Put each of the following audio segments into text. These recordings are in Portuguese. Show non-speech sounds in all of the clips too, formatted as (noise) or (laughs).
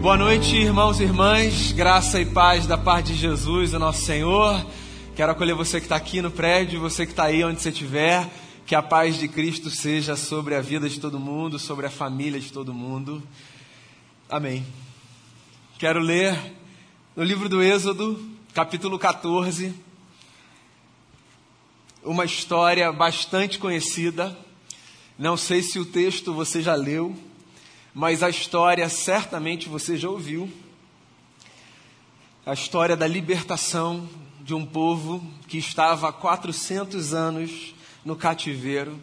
Boa noite, irmãos e irmãs, graça e paz da parte de Jesus, o nosso Senhor. Quero acolher você que está aqui no prédio, você que está aí onde você estiver. Que a paz de Cristo seja sobre a vida de todo mundo, sobre a família de todo mundo. Amém. Quero ler no livro do Êxodo, capítulo 14, uma história bastante conhecida. Não sei se o texto você já leu mas a história certamente você já ouviu. A história da libertação de um povo que estava há 400 anos no cativeiro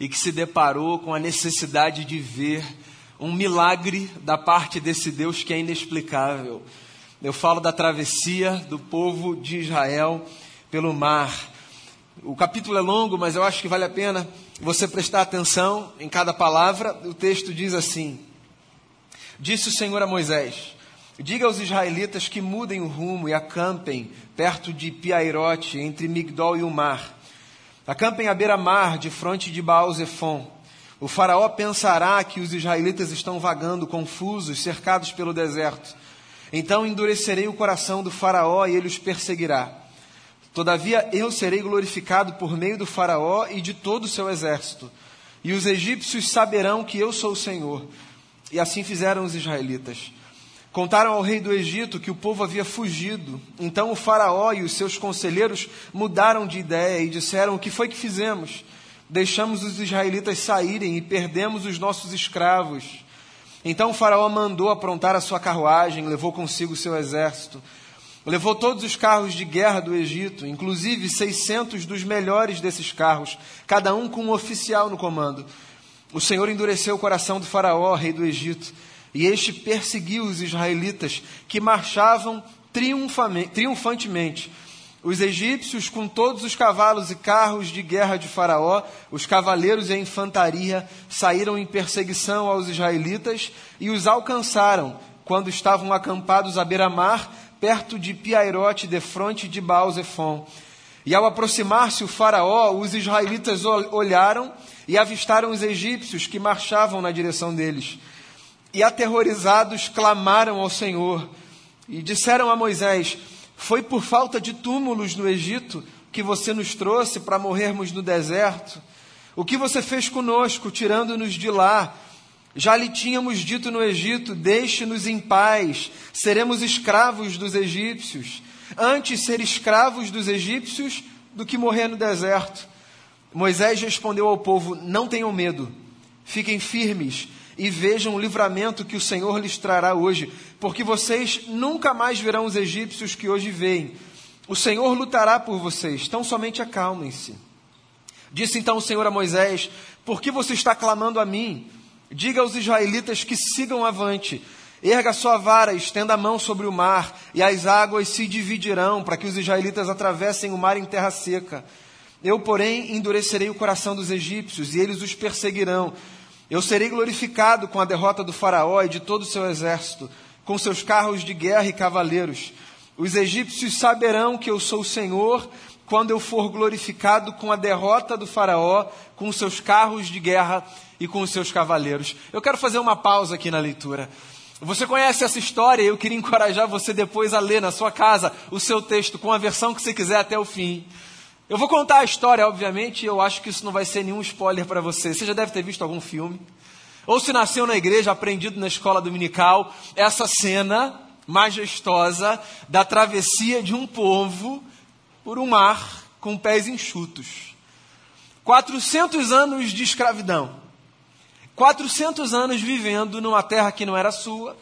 e que se deparou com a necessidade de ver um milagre da parte desse Deus que é inexplicável. Eu falo da travessia do povo de Israel pelo mar. O capítulo é longo, mas eu acho que vale a pena você prestar atenção em cada palavra. O texto diz assim: Disse o Senhor a Moisés: Diga aos israelitas que mudem o rumo e acampem perto de Piairote, entre Migdol e o mar. Acampem à beira-mar, de fronte de Baal-Zephon. O faraó pensará que os israelitas estão vagando confusos, cercados pelo deserto. Então endurecerei o coração do faraó e ele os perseguirá. Todavia eu serei glorificado por meio do faraó e de todo o seu exército. E os egípcios saberão que eu sou o Senhor e assim fizeram os israelitas. Contaram ao rei do Egito que o povo havia fugido. Então o Faraó e os seus conselheiros mudaram de ideia e disseram: O que foi que fizemos? Deixamos os israelitas saírem e perdemos os nossos escravos. Então o Faraó mandou aprontar a sua carruagem, levou consigo o seu exército. Levou todos os carros de guerra do Egito, inclusive 600 dos melhores desses carros, cada um com um oficial no comando. O Senhor endureceu o coração do Faraó, rei do Egito, e este perseguiu os israelitas que marchavam triunfantemente. Os egípcios, com todos os cavalos e carros de guerra de Faraó, os cavaleiros e a infantaria, saíram em perseguição aos israelitas e os alcançaram quando estavam acampados à beira-mar, perto de Piairote, defronte de Baal-Zephon. E ao aproximar-se o Faraó, os israelitas olharam e avistaram os egípcios que marchavam na direção deles. E aterrorizados clamaram ao Senhor e disseram a Moisés: Foi por falta de túmulos no Egito que você nos trouxe para morrermos no deserto? O que você fez conosco, tirando-nos de lá? Já lhe tínhamos dito no Egito: Deixe-nos em paz, seremos escravos dos egípcios. Antes ser escravos dos egípcios do que morrer no deserto. Moisés respondeu ao povo: Não tenham medo, fiquem firmes e vejam o livramento que o Senhor lhes trará hoje, porque vocês nunca mais verão os egípcios que hoje veem. O Senhor lutará por vocês, tão somente acalmem-se. Disse então o Senhor a Moisés: Por que você está clamando a mim? Diga aos israelitas que sigam avante. Erga sua vara, estenda a mão sobre o mar, e as águas se dividirão, para que os israelitas atravessem o mar em terra seca. Eu, porém, endurecerei o coração dos egípcios e eles os perseguirão. Eu serei glorificado com a derrota do Faraó e de todo o seu exército, com seus carros de guerra e cavaleiros. Os egípcios saberão que eu sou o Senhor quando eu for glorificado com a derrota do Faraó, com seus carros de guerra e com os seus cavaleiros. Eu quero fazer uma pausa aqui na leitura. Você conhece essa história e eu queria encorajar você depois a ler na sua casa o seu texto com a versão que você quiser até o fim. Eu vou contar a história, obviamente, e eu acho que isso não vai ser nenhum spoiler para você. Você já deve ter visto algum filme. Ou se nasceu na igreja, aprendido na escola dominical, essa cena majestosa da travessia de um povo por um mar com pés enxutos. 400 anos de escravidão. 400 anos vivendo numa terra que não era sua,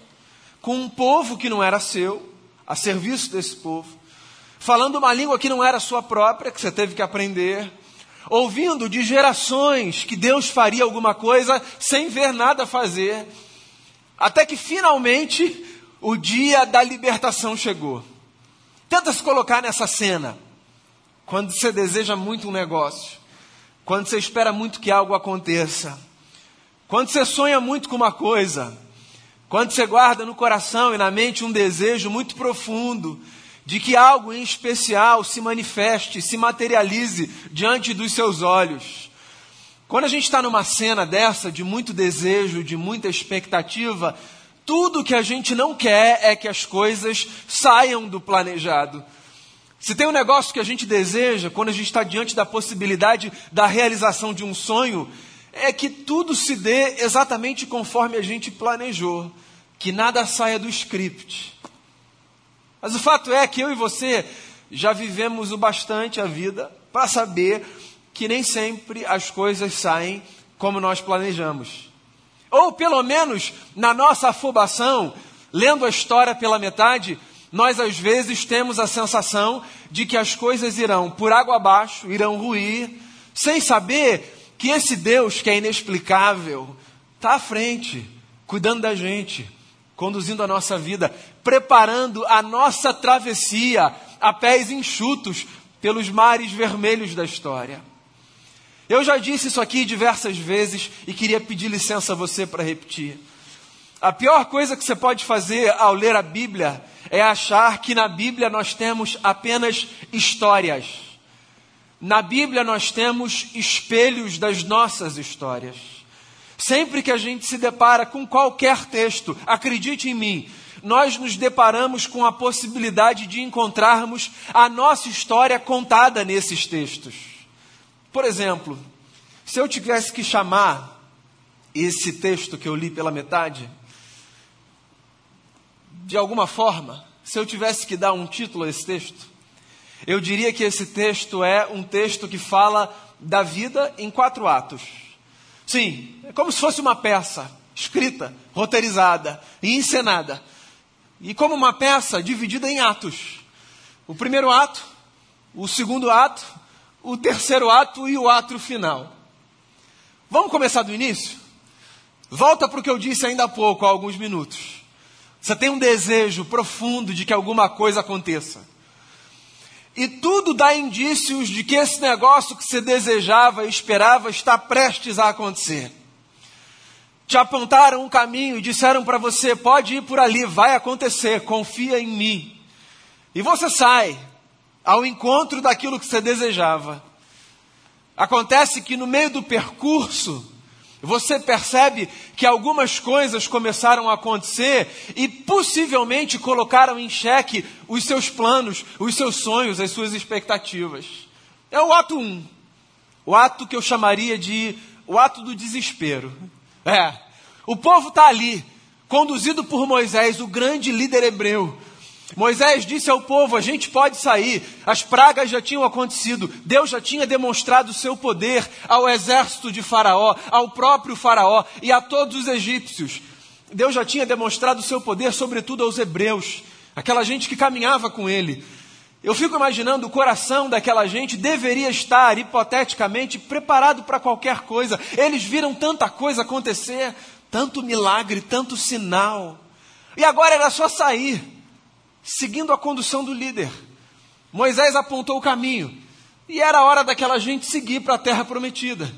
com um povo que não era seu, a serviço desse povo falando uma língua que não era sua própria, que você teve que aprender, ouvindo de gerações que Deus faria alguma coisa sem ver nada fazer, até que finalmente o dia da libertação chegou. Tenta se colocar nessa cena. Quando você deseja muito um negócio, quando você espera muito que algo aconteça, quando você sonha muito com uma coisa, quando você guarda no coração e na mente um desejo muito profundo de que algo em especial se manifeste, se materialize diante dos seus olhos. Quando a gente está numa cena dessa, de muito desejo, de muita expectativa, Tudo que a gente não quer é que as coisas saiam do planejado. Se tem um negócio que a gente deseja, quando a gente está diante da possibilidade da realização de um sonho, é que tudo se dê exatamente conforme a gente planejou, que nada saia do script. Mas o fato é que eu e você já vivemos o bastante a vida para saber que nem sempre as coisas saem como nós planejamos. Ou pelo menos na nossa afobação, lendo a história pela metade, nós às vezes temos a sensação de que as coisas irão por água abaixo, irão ruir, sem saber que esse Deus que é inexplicável está à frente, cuidando da gente, conduzindo a nossa vida, preparando a nossa travessia a pés enxutos pelos mares vermelhos da história. Eu já disse isso aqui diversas vezes e queria pedir licença a você para repetir. A pior coisa que você pode fazer ao ler a Bíblia é achar que na Bíblia nós temos apenas histórias. Na Bíblia nós temos espelhos das nossas histórias. Sempre que a gente se depara com qualquer texto, acredite em mim, nós nos deparamos com a possibilidade de encontrarmos a nossa história contada nesses textos. Por exemplo, se eu tivesse que chamar esse texto que eu li pela metade de alguma forma, se eu tivesse que dar um título a esse texto, eu diria que esse texto é um texto que fala da vida em quatro atos. Sim, é como se fosse uma peça escrita, roteirizada e encenada. E como uma peça dividida em atos. O primeiro ato, o segundo ato, o terceiro ato e o ato final. Vamos começar do início? Volta para o que eu disse ainda há pouco, há alguns minutos. Você tem um desejo profundo de que alguma coisa aconteça. E tudo dá indícios de que esse negócio que você desejava e esperava está prestes a acontecer. Te apontaram um caminho e disseram para você: pode ir por ali, vai acontecer, confia em mim. E você sai ao encontro daquilo que você desejava. Acontece que no meio do percurso, você percebe que algumas coisas começaram a acontecer e possivelmente colocaram em xeque os seus planos, os seus sonhos, as suas expectativas. É o ato 1. Um, o ato que eu chamaria de o ato do desespero. É. O povo está ali, conduzido por Moisés, o grande líder hebreu. Moisés disse ao povo: a gente pode sair, as pragas já tinham acontecido, Deus já tinha demonstrado o seu poder ao exército de Faraó, ao próprio Faraó e a todos os egípcios. Deus já tinha demonstrado o seu poder, sobretudo aos hebreus, aquela gente que caminhava com ele. Eu fico imaginando o coração daquela gente deveria estar, hipoteticamente, preparado para qualquer coisa. Eles viram tanta coisa acontecer, tanto milagre, tanto sinal. E agora era só sair seguindo a condução do líder. Moisés apontou o caminho e era hora daquela gente seguir para a terra prometida.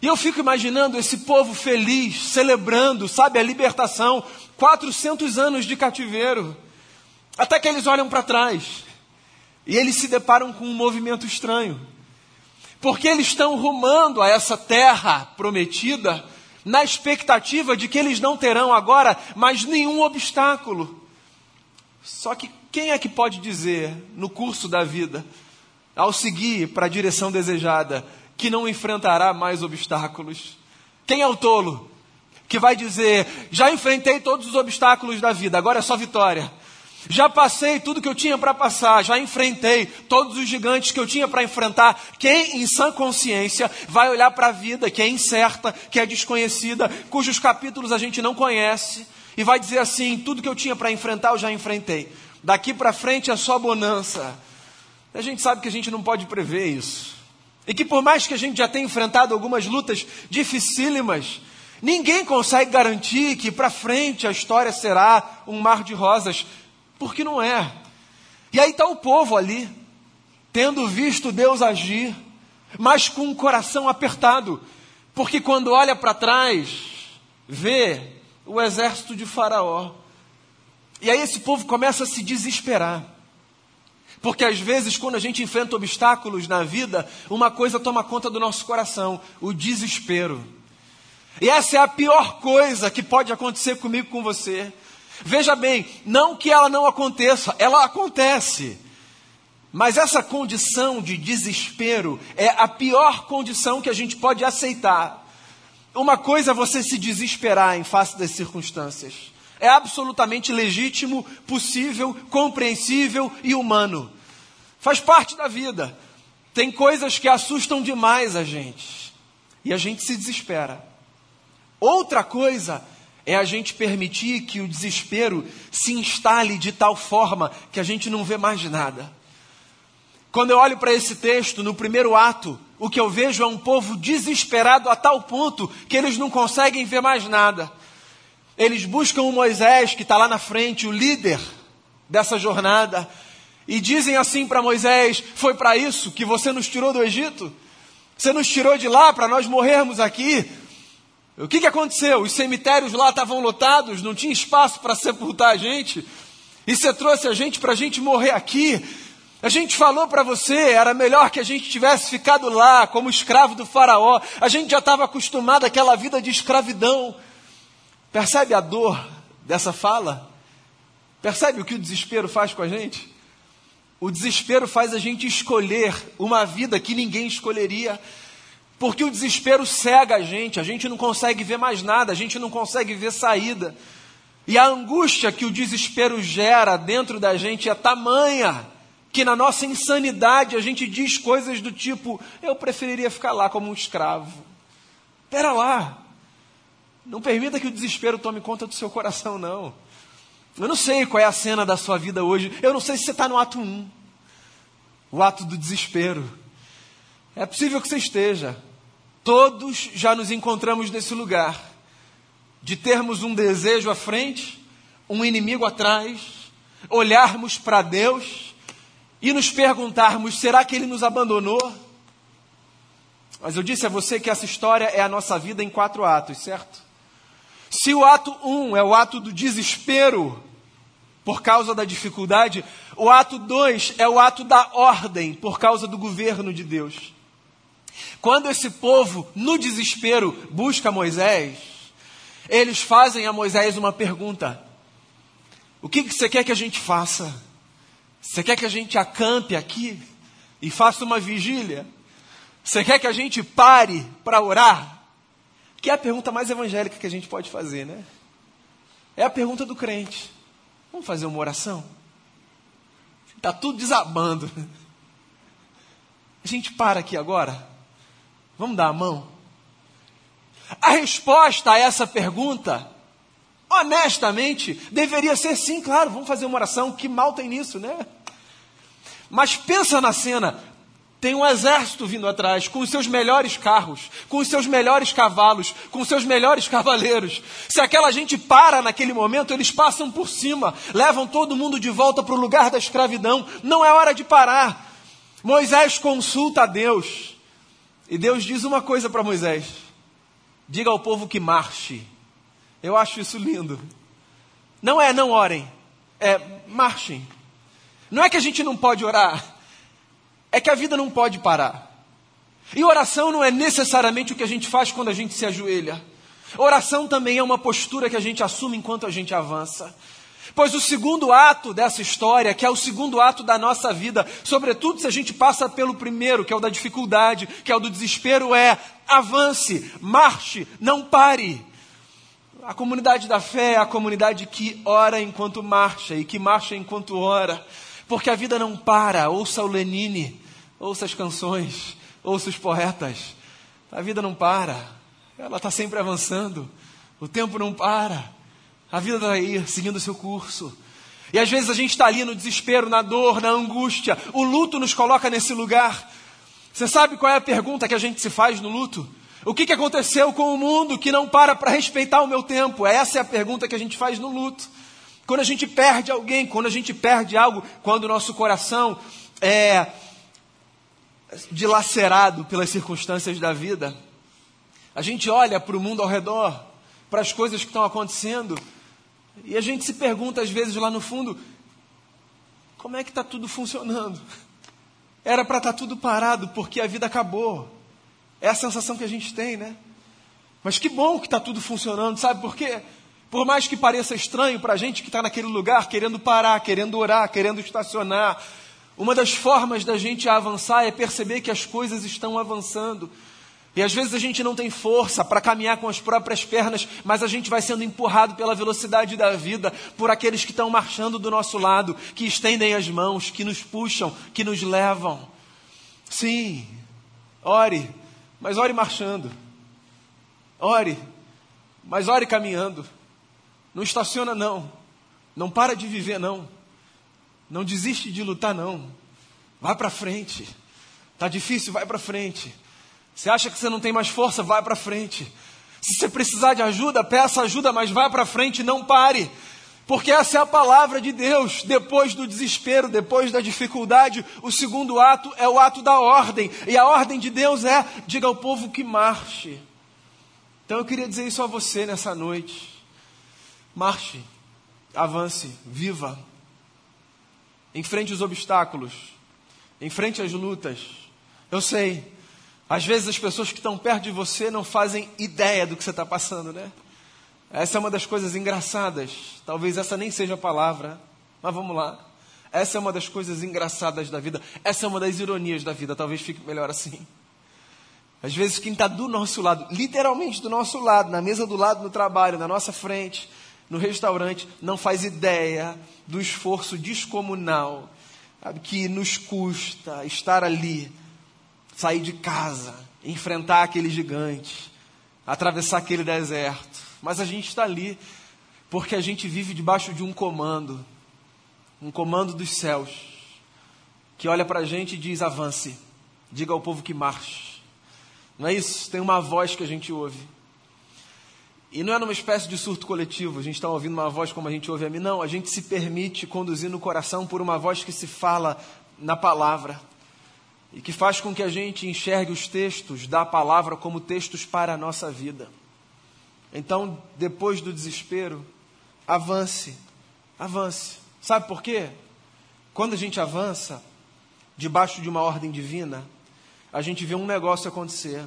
E eu fico imaginando esse povo feliz, celebrando, sabe, a libertação, 400 anos de cativeiro. Até que eles olham para trás e eles se deparam com um movimento estranho. Porque eles estão rumando a essa terra prometida na expectativa de que eles não terão agora mais nenhum obstáculo. Só que quem é que pode dizer no curso da vida, ao seguir para a direção desejada, que não enfrentará mais obstáculos? Quem é o tolo que vai dizer: já enfrentei todos os obstáculos da vida, agora é só vitória? Já passei tudo que eu tinha para passar, já enfrentei todos os gigantes que eu tinha para enfrentar. Quem, em sã consciência, vai olhar para a vida que é incerta, que é desconhecida, cujos capítulos a gente não conhece, e vai dizer assim: tudo que eu tinha para enfrentar eu já enfrentei. Daqui para frente é só bonança. A gente sabe que a gente não pode prever isso. E que por mais que a gente já tenha enfrentado algumas lutas dificílimas, ninguém consegue garantir que para frente a história será um mar de rosas, porque não é. E aí está o povo ali, tendo visto Deus agir, mas com o coração apertado, porque quando olha para trás, vê o exército de Faraó. E aí esse povo começa a se desesperar. Porque às vezes, quando a gente enfrenta obstáculos na vida, uma coisa toma conta do nosso coração: o desespero. E essa é a pior coisa que pode acontecer comigo com você. Veja bem, não que ela não aconteça, ela acontece. Mas essa condição de desespero é a pior condição que a gente pode aceitar. Uma coisa é você se desesperar em face das circunstâncias. É absolutamente legítimo, possível, compreensível e humano. Faz parte da vida. Tem coisas que assustam demais a gente. E a gente se desespera. Outra coisa é a gente permitir que o desespero se instale de tal forma que a gente não vê mais nada. Quando eu olho para esse texto, no primeiro ato, o que eu vejo é um povo desesperado a tal ponto que eles não conseguem ver mais nada. Eles buscam o Moisés, que está lá na frente, o líder dessa jornada, e dizem assim para Moisés: Foi para isso que você nos tirou do Egito? Você nos tirou de lá para nós morrermos aqui? O que, que aconteceu? Os cemitérios lá estavam lotados, não tinha espaço para sepultar a gente, e você trouxe a gente para a gente morrer aqui. A gente falou para você, era melhor que a gente tivesse ficado lá como escravo do Faraó. A gente já estava acostumado àquela vida de escravidão. Percebe a dor dessa fala? Percebe o que o desespero faz com a gente? O desespero faz a gente escolher uma vida que ninguém escolheria. Porque o desespero cega a gente, a gente não consegue ver mais nada, a gente não consegue ver saída. E a angústia que o desespero gera dentro da gente é tamanha que na nossa insanidade a gente diz coisas do tipo: eu preferiria ficar lá como um escravo. Pera lá. Não permita que o desespero tome conta do seu coração, não. Eu não sei qual é a cena da sua vida hoje. Eu não sei se você está no ato 1 o ato do desespero. É possível que você esteja. Todos já nos encontramos nesse lugar de termos um desejo à frente, um inimigo atrás, olharmos para Deus e nos perguntarmos: será que ele nos abandonou? Mas eu disse a você que essa história é a nossa vida em quatro atos, certo? Se o ato um é o ato do desespero por causa da dificuldade, o ato dois é o ato da ordem por causa do governo de Deus. Quando esse povo, no desespero, busca Moisés, eles fazem a Moisés uma pergunta: O que você quer que a gente faça? Você quer que a gente acampe aqui e faça uma vigília? Você quer que a gente pare para orar? Que é a pergunta mais evangélica que a gente pode fazer, né? É a pergunta do crente. Vamos fazer uma oração? Está tudo desabando. A gente para aqui agora? Vamos dar a mão? A resposta a essa pergunta honestamente, deveria ser sim, claro, vamos fazer uma oração, que mal tem nisso, né? Mas pensa na cena, tem um exército vindo atrás, com os seus melhores carros, com os seus melhores cavalos, com os seus melhores cavaleiros. Se aquela gente para naquele momento, eles passam por cima, levam todo mundo de volta para o lugar da escravidão. Não é hora de parar. Moisés consulta a Deus. E Deus diz uma coisa para Moisés: diga ao povo que marche. Eu acho isso lindo. Não é não orem, é marchem. Não é que a gente não pode orar, é que a vida não pode parar. E oração não é necessariamente o que a gente faz quando a gente se ajoelha. Oração também é uma postura que a gente assume enquanto a gente avança. Pois o segundo ato dessa história, que é o segundo ato da nossa vida, sobretudo se a gente passa pelo primeiro, que é o da dificuldade, que é o do desespero, é avance, marche, não pare. A comunidade da fé é a comunidade que ora enquanto marcha e que marcha enquanto ora, porque a vida não para. Ouça o Lenine, ouça as canções, ouça os poetas. A vida não para, ela está sempre avançando, o tempo não para, a vida está aí, seguindo o seu curso. E às vezes a gente está ali no desespero, na dor, na angústia, o luto nos coloca nesse lugar. Você sabe qual é a pergunta que a gente se faz no luto? O que, que aconteceu com o mundo que não para para respeitar o meu tempo? Essa é a pergunta que a gente faz no luto. Quando a gente perde alguém, quando a gente perde algo, quando o nosso coração é dilacerado pelas circunstâncias da vida, a gente olha para o mundo ao redor, para as coisas que estão acontecendo, e a gente se pergunta às vezes lá no fundo: como é que está tudo funcionando? Era para estar tá tudo parado porque a vida acabou. É a sensação que a gente tem, né? Mas que bom que está tudo funcionando, sabe por quê? Por mais que pareça estranho para a gente que está naquele lugar, querendo parar, querendo orar, querendo estacionar, uma das formas da gente avançar é perceber que as coisas estão avançando. E às vezes a gente não tem força para caminhar com as próprias pernas, mas a gente vai sendo empurrado pela velocidade da vida, por aqueles que estão marchando do nosso lado, que estendem as mãos, que nos puxam, que nos levam. Sim, ore, mas ore marchando. Ore, mas ore caminhando. Não estaciona, não. Não para de viver, não. Não desiste de lutar, não. Vai para frente. Tá difícil, vai para frente. Você acha que você não tem mais força? Vai para frente. Se você precisar de ajuda, peça ajuda, mas vá para frente, não pare. Porque essa é a palavra de Deus. Depois do desespero, depois da dificuldade, o segundo ato é o ato da ordem. E a ordem de Deus é: diga ao povo que marche. Então eu queria dizer isso a você nessa noite. Marche, avance, viva. Enfrente os obstáculos, enfrente as lutas. Eu sei, às vezes as pessoas que estão perto de você não fazem ideia do que você está passando, né? Essa é uma das coisas engraçadas. Talvez essa nem seja a palavra, mas vamos lá. Essa é uma das coisas engraçadas da vida. Essa é uma das ironias da vida. Talvez fique melhor assim. Às vezes quem está do nosso lado, literalmente do nosso lado, na mesa do lado no trabalho, na nossa frente, no restaurante, não faz ideia do esforço descomunal sabe, que nos custa estar ali sair de casa, enfrentar aquele gigante, atravessar aquele deserto. Mas a gente está ali porque a gente vive debaixo de um comando, um comando dos céus, que olha para a gente e diz: avance, diga ao povo que marche. Não é isso? Tem uma voz que a gente ouve. E não é numa espécie de surto coletivo, a gente está ouvindo uma voz como a gente ouve a mim, não, a gente se permite conduzir no coração por uma voz que se fala na palavra e que faz com que a gente enxergue os textos da palavra como textos para a nossa vida. Então, depois do desespero, avance, avance. Sabe por quê? Quando a gente avança debaixo de uma ordem divina, a gente vê um negócio acontecer.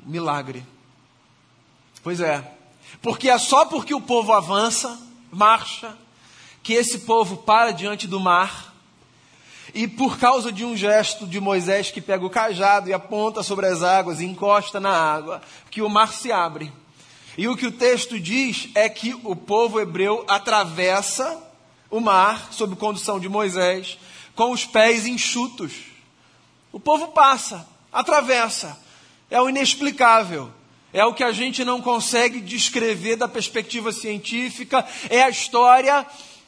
Milagre. Pois é. Porque é só porque o povo avança, marcha, que esse povo para diante do mar e por causa de um gesto de Moisés que pega o cajado e aponta sobre as águas e encosta na água, que o mar se abre. E o que o texto diz é que o povo hebreu atravessa o mar, sob condução de Moisés, com os pés enxutos. O povo passa, atravessa. É o inexplicável. É o que a gente não consegue descrever da perspectiva científica. É a história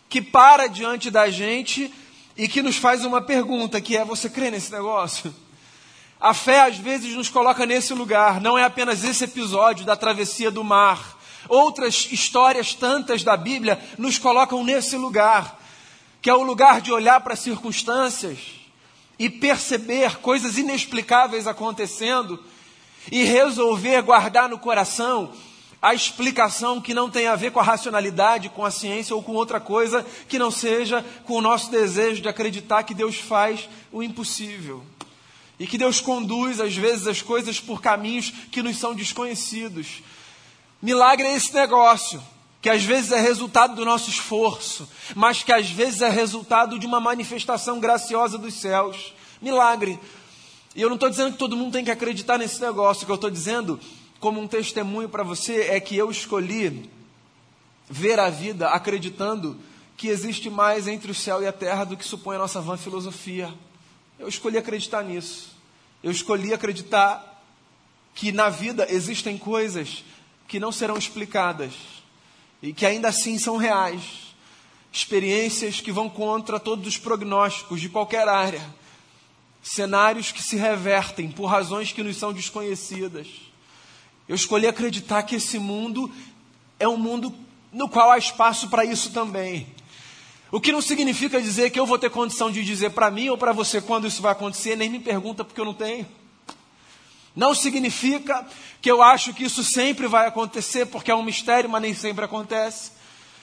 que para diante da gente e que nos faz uma pergunta, que é: você crê nesse negócio? A fé às vezes nos coloca nesse lugar, não é apenas esse episódio da travessia do mar. Outras histórias tantas da Bíblia nos colocam nesse lugar, que é o lugar de olhar para as circunstâncias e perceber coisas inexplicáveis acontecendo e resolver guardar no coração a explicação que não tem a ver com a racionalidade, com a ciência ou com outra coisa que não seja com o nosso desejo de acreditar que Deus faz o impossível. E que Deus conduz, às vezes, as coisas por caminhos que nos são desconhecidos. Milagre é esse negócio, que às vezes é resultado do nosso esforço, mas que às vezes é resultado de uma manifestação graciosa dos céus. Milagre. E eu não estou dizendo que todo mundo tem que acreditar nesse negócio, o que eu estou dizendo como um testemunho para você é que eu escolhi ver a vida acreditando que existe mais entre o céu e a terra do que supõe a nossa vã filosofia. Eu escolhi acreditar nisso. Eu escolhi acreditar que na vida existem coisas que não serão explicadas e que ainda assim são reais. Experiências que vão contra todos os prognósticos de qualquer área. Cenários que se revertem por razões que nos são desconhecidas. Eu escolhi acreditar que esse mundo é um mundo no qual há espaço para isso também. O que não significa dizer que eu vou ter condição de dizer para mim ou para você quando isso vai acontecer, nem me pergunta porque eu não tenho. Não significa que eu acho que isso sempre vai acontecer, porque é um mistério, mas nem sempre acontece.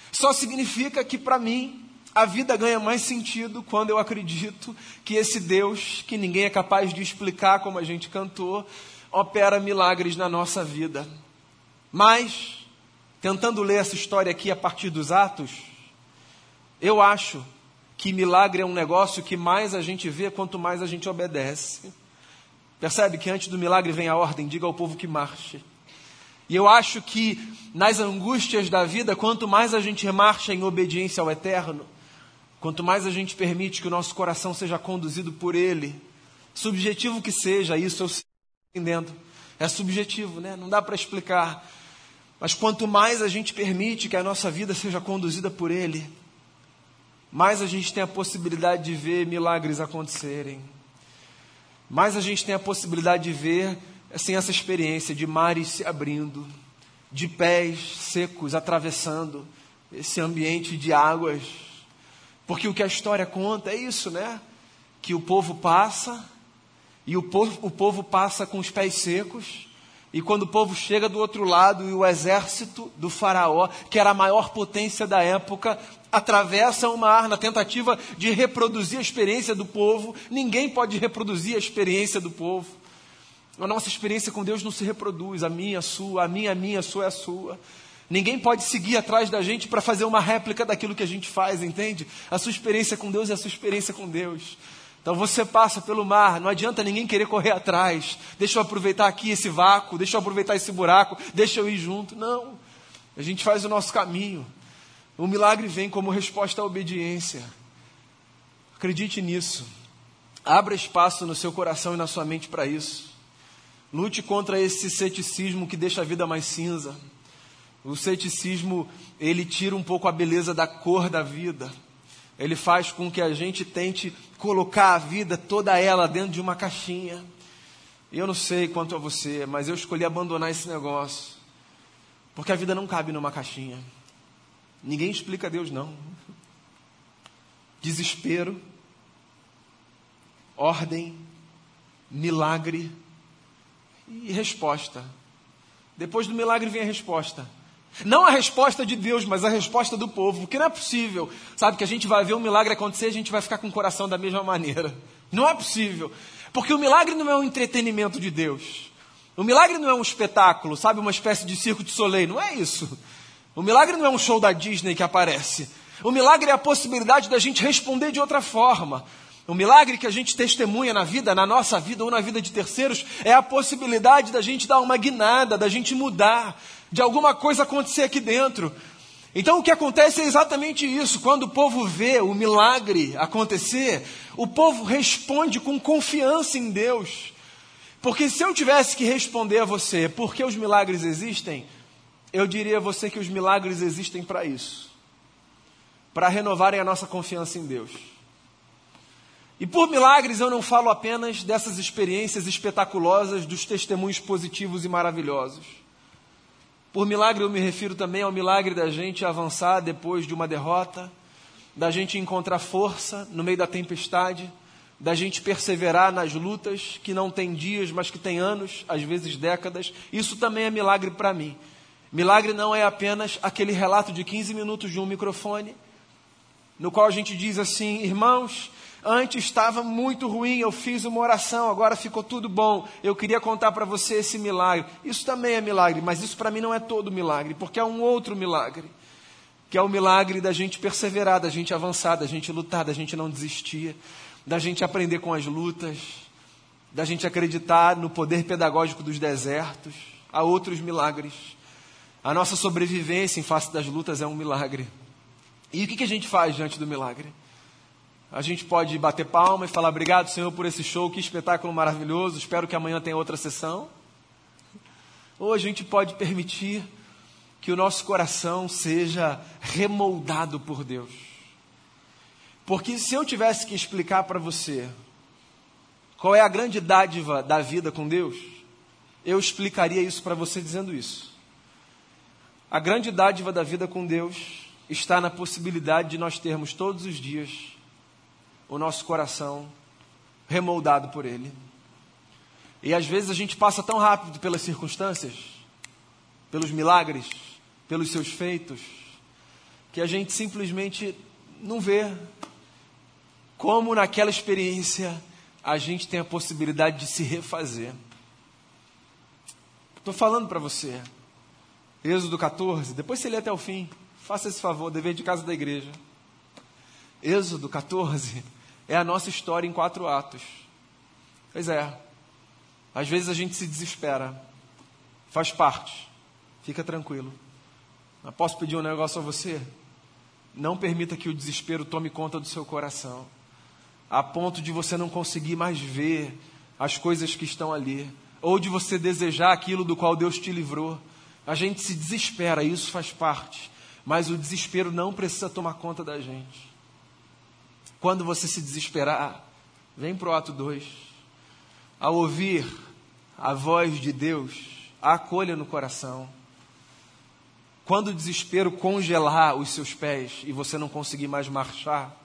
Só significa que para mim a vida ganha mais sentido quando eu acredito que esse Deus, que ninguém é capaz de explicar como a gente cantou, opera milagres na nossa vida. Mas, tentando ler essa história aqui a partir dos Atos, eu acho que milagre é um negócio que mais a gente vê quanto mais a gente obedece. Percebe que antes do milagre vem a ordem, diga ao povo que marche. E eu acho que nas angústias da vida, quanto mais a gente marcha em obediência ao Eterno, quanto mais a gente permite que o nosso coração seja conduzido por Ele, subjetivo que seja, isso eu estou entendendo, é subjetivo, né? não dá para explicar. Mas quanto mais a gente permite que a nossa vida seja conduzida por Ele, mais a gente tem a possibilidade de ver milagres acontecerem. Mais a gente tem a possibilidade de ver assim, essa experiência de mares se abrindo, de pés secos atravessando esse ambiente de águas. Porque o que a história conta é isso, né? Que o povo passa, e o povo, o povo passa com os pés secos, e quando o povo chega do outro lado e o exército do Faraó, que era a maior potência da época, atravessa o mar na tentativa de reproduzir a experiência do povo, ninguém pode reproduzir a experiência do povo. A nossa experiência com Deus não se reproduz, a minha, a sua, a minha, a minha, a sua é a sua. Ninguém pode seguir atrás da gente para fazer uma réplica daquilo que a gente faz, entende? A sua experiência com Deus é a sua experiência com Deus. Então você passa pelo mar, não adianta ninguém querer correr atrás. Deixa eu aproveitar aqui esse vácuo, deixa eu aproveitar esse buraco, deixa eu ir junto. Não. A gente faz o nosso caminho. O milagre vem como resposta à obediência. Acredite nisso. Abra espaço no seu coração e na sua mente para isso. Lute contra esse ceticismo que deixa a vida mais cinza. O ceticismo, ele tira um pouco a beleza da cor da vida. Ele faz com que a gente tente colocar a vida toda ela dentro de uma caixinha. Eu não sei quanto a você, mas eu escolhi abandonar esse negócio. Porque a vida não cabe numa caixinha. Ninguém explica Deus, não. Desespero, ordem, milagre e resposta. Depois do milagre vem a resposta. Não a resposta de Deus, mas a resposta do povo, porque não é possível, sabe, que a gente vai ver um milagre acontecer e a gente vai ficar com o coração da mesma maneira. Não é possível. Porque o milagre não é um entretenimento de Deus. O milagre não é um espetáculo, sabe, uma espécie de circo de soleil, não é isso. O milagre não é um show da Disney que aparece. O milagre é a possibilidade da gente responder de outra forma. O milagre que a gente testemunha na vida, na nossa vida ou na vida de terceiros, é a possibilidade da gente dar uma guinada, da gente mudar, de alguma coisa acontecer aqui dentro. Então o que acontece é exatamente isso. Quando o povo vê o milagre acontecer, o povo responde com confiança em Deus. Porque se eu tivesse que responder a você por que os milagres existem, eu diria a você que os milagres existem para isso para renovarem a nossa confiança em Deus. E por milagres eu não falo apenas dessas experiências espetaculosas, dos testemunhos positivos e maravilhosos. Por milagre eu me refiro também ao milagre da gente avançar depois de uma derrota, da gente encontrar força no meio da tempestade, da gente perseverar nas lutas que não tem dias, mas que tem anos, às vezes décadas. Isso também é milagre para mim. Milagre não é apenas aquele relato de 15 minutos de um microfone, no qual a gente diz assim: irmãos, Antes estava muito ruim, eu fiz uma oração, agora ficou tudo bom. Eu queria contar para você esse milagre. Isso também é milagre, mas isso para mim não é todo milagre, porque é um outro milagre. Que é o milagre da gente perseverar, da gente avançar, da gente lutar, da gente não desistir, da gente aprender com as lutas, da gente acreditar no poder pedagógico dos desertos. Há outros milagres. A nossa sobrevivência em face das lutas é um milagre. E o que, que a gente faz diante do milagre? A gente pode bater palma e falar obrigado, Senhor, por esse show, que espetáculo maravilhoso. Espero que amanhã tenha outra sessão. Ou a gente pode permitir que o nosso coração seja remoldado por Deus. Porque se eu tivesse que explicar para você qual é a grande dádiva da vida com Deus, eu explicaria isso para você dizendo isso. A grande dádiva da vida com Deus está na possibilidade de nós termos todos os dias o nosso coração remoldado por Ele. E às vezes a gente passa tão rápido pelas circunstâncias, pelos milagres, pelos seus feitos, que a gente simplesmente não vê como naquela experiência a gente tem a possibilidade de se refazer. Estou falando para você. Êxodo 14, depois você lê até o fim. Faça esse favor, dever de casa da igreja. Êxodo 14 é a nossa história em quatro atos. Pois é. Às vezes a gente se desespera. Faz parte. Fica tranquilo. Mas posso pedir um negócio a você? Não permita que o desespero tome conta do seu coração, a ponto de você não conseguir mais ver as coisas que estão ali, ou de você desejar aquilo do qual Deus te livrou. A gente se desespera, isso faz parte, mas o desespero não precisa tomar conta da gente. Quando você se desesperar, vem para o ato 2. Ao ouvir a voz de Deus, acolha no coração. Quando o desespero congelar os seus pés e você não conseguir mais marchar,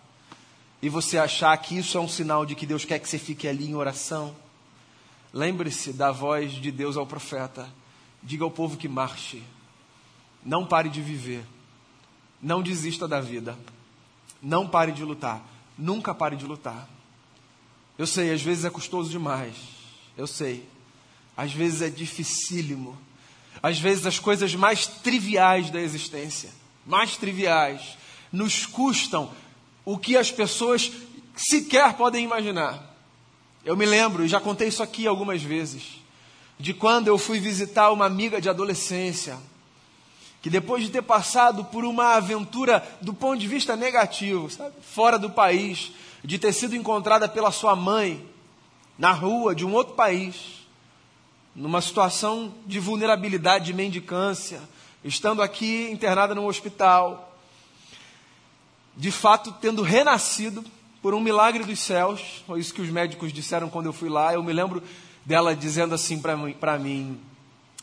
e você achar que isso é um sinal de que Deus quer que você fique ali em oração, lembre-se da voz de Deus ao profeta. Diga ao povo que marche. Não pare de viver. Não desista da vida. Não pare de lutar. Nunca pare de lutar. Eu sei, às vezes é custoso demais. Eu sei. Às vezes é dificílimo. Às vezes as coisas mais triviais da existência, mais triviais, nos custam o que as pessoas sequer podem imaginar. Eu me lembro, e já contei isso aqui algumas vezes, de quando eu fui visitar uma amiga de adolescência, que depois de ter passado por uma aventura do ponto de vista negativo, sabe, fora do país, de ter sido encontrada pela sua mãe na rua de um outro país, numa situação de vulnerabilidade, de mendicância, estando aqui internada num hospital, de fato tendo renascido por um milagre dos céus, foi isso que os médicos disseram quando eu fui lá. Eu me lembro dela dizendo assim para mim: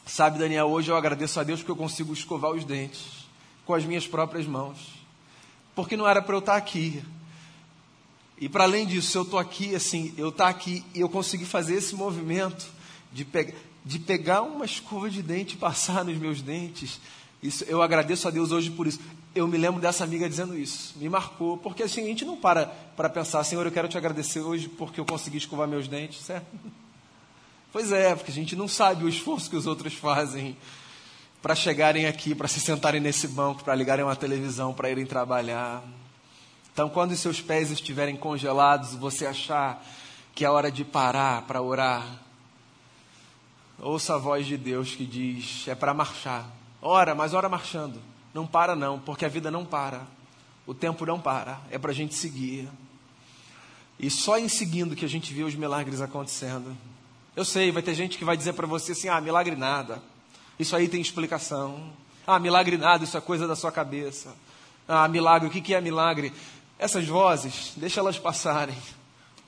Sabe, Daniel, hoje eu agradeço a Deus porque eu consigo escovar os dentes com as minhas próprias mãos, porque não era para eu estar aqui. E para além disso, eu estou aqui, assim, eu estar tá aqui e eu consegui fazer esse movimento de, pe de pegar uma escova de dente e passar nos meus dentes. Isso, eu agradeço a Deus hoje por isso eu me lembro dessa amiga dizendo isso. Me marcou, porque assim, a gente não para para pensar, Senhor, eu quero te agradecer hoje porque eu consegui escovar meus dentes, certo? (laughs) Pois é, porque a gente não sabe o esforço que os outros fazem para chegarem aqui, para se sentarem nesse banco, para ligarem uma televisão, para irem trabalhar. Então, quando os seus pés estiverem congelados, você achar que é hora de parar para orar, ouça a voz de Deus que diz: é para marchar. Ora, mas ora marchando. Não para, não, porque a vida não para. O tempo não para. É para a gente seguir. E só em seguindo que a gente vê os milagres acontecendo. Eu sei, vai ter gente que vai dizer para você assim: ah, milagre nada. Isso aí tem explicação. Ah, milagre nada, isso é coisa da sua cabeça. Ah, milagre, o que é milagre? Essas vozes, deixa elas passarem.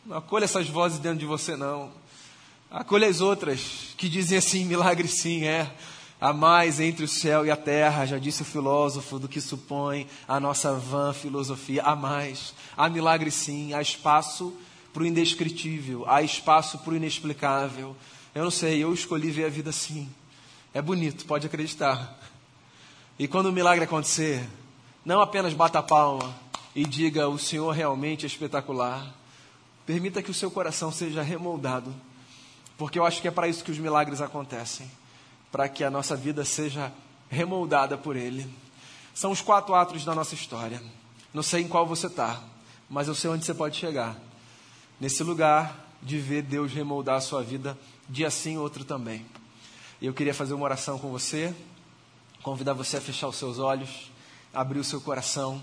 Não acolha essas vozes dentro de você, não. Acolha as outras que dizem assim: milagre sim, é. Há mais entre o céu e a terra, já disse o filósofo, do que supõe a nossa vã filosofia. Há mais. Há milagre sim, há espaço para o indescritível, há espaço para o inexplicável. Eu não sei, eu escolhi ver a vida assim. É bonito, pode acreditar. E quando o milagre acontecer, não apenas bata a palma e diga: O Senhor realmente é espetacular. Permita que o seu coração seja remoldado, porque eu acho que é para isso que os milagres acontecem para que a nossa vida seja remoldada por Ele. São os quatro atos da nossa história. Não sei em qual você está, mas eu sei onde você pode chegar. Nesse lugar de ver Deus remoldar a sua vida, dia sim, outro também. E eu queria fazer uma oração com você, convidar você a fechar os seus olhos, abrir o seu coração.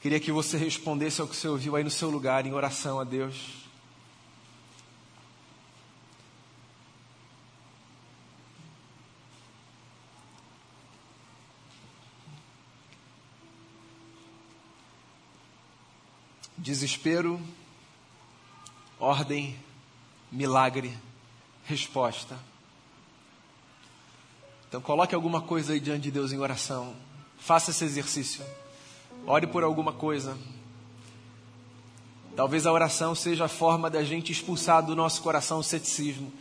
Queria que você respondesse ao que você ouviu aí no seu lugar, em oração a Deus. Desespero, ordem, milagre, resposta. Então coloque alguma coisa aí diante de Deus em oração. Faça esse exercício. Ore por alguma coisa. Talvez a oração seja a forma da gente expulsar do nosso coração o ceticismo.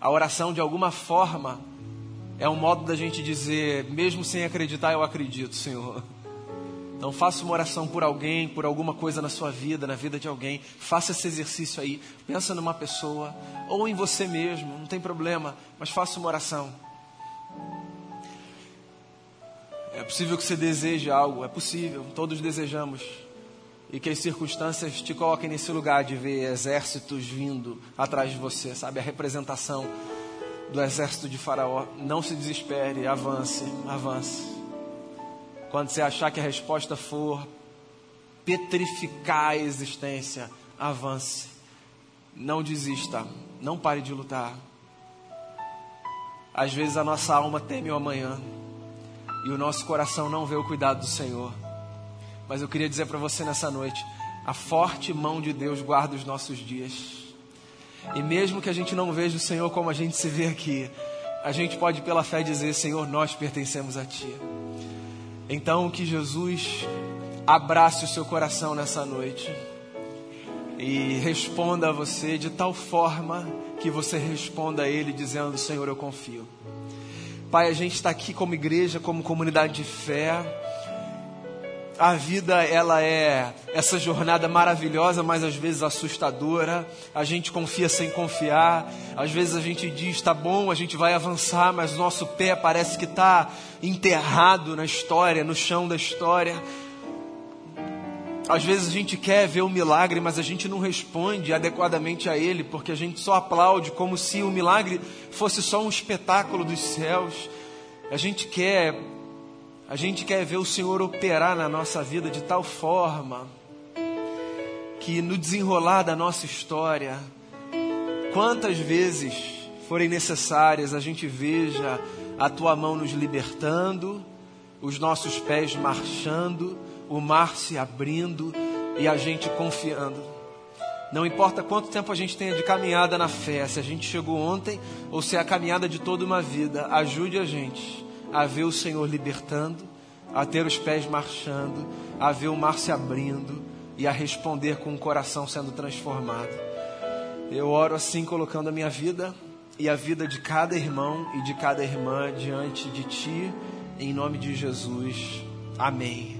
A oração, de alguma forma, é um modo da gente dizer, mesmo sem acreditar, eu acredito, Senhor. Então faça uma oração por alguém, por alguma coisa na sua vida, na vida de alguém. Faça esse exercício aí. Pensa numa pessoa ou em você mesmo, não tem problema, mas faça uma oração. É possível que você deseje algo, é possível, todos desejamos. E que as circunstâncias te coloquem nesse lugar de ver exércitos vindo atrás de você, sabe? A representação do exército de Faraó. Não se desespere, avance, avance. Quando você achar que a resposta for petrificar a existência, avance. Não desista, não pare de lutar. Às vezes a nossa alma teme o amanhã e o nosso coração não vê o cuidado do Senhor. Mas eu queria dizer para você nessa noite: a forte mão de Deus guarda os nossos dias. E mesmo que a gente não veja o Senhor como a gente se vê aqui, a gente pode pela fé dizer: Senhor, nós pertencemos a Ti. Então que Jesus abrace o seu coração nessa noite e responda a você de tal forma que você responda a Ele dizendo: Senhor, eu confio. Pai, a gente está aqui como igreja, como comunidade de fé. A vida, ela é essa jornada maravilhosa, mas às vezes assustadora. A gente confia sem confiar. Às vezes a gente diz, tá bom, a gente vai avançar, mas nosso pé parece que está enterrado na história, no chão da história. Às vezes a gente quer ver o milagre, mas a gente não responde adequadamente a ele, porque a gente só aplaude como se o milagre fosse só um espetáculo dos céus. A gente quer a gente quer ver o Senhor operar na nossa vida de tal forma que no desenrolar da nossa história, quantas vezes forem necessárias, a gente veja a tua mão nos libertando, os nossos pés marchando o mar se abrindo e a gente confiando. Não importa quanto tempo a gente tenha de caminhada na fé, se a gente chegou ontem ou se é a caminhada de toda uma vida, ajude a gente a ver o Senhor libertando, a ter os pés marchando, a ver o mar se abrindo e a responder com o coração sendo transformado. Eu oro assim, colocando a minha vida e a vida de cada irmão e de cada irmã diante de Ti, em nome de Jesus. Amém.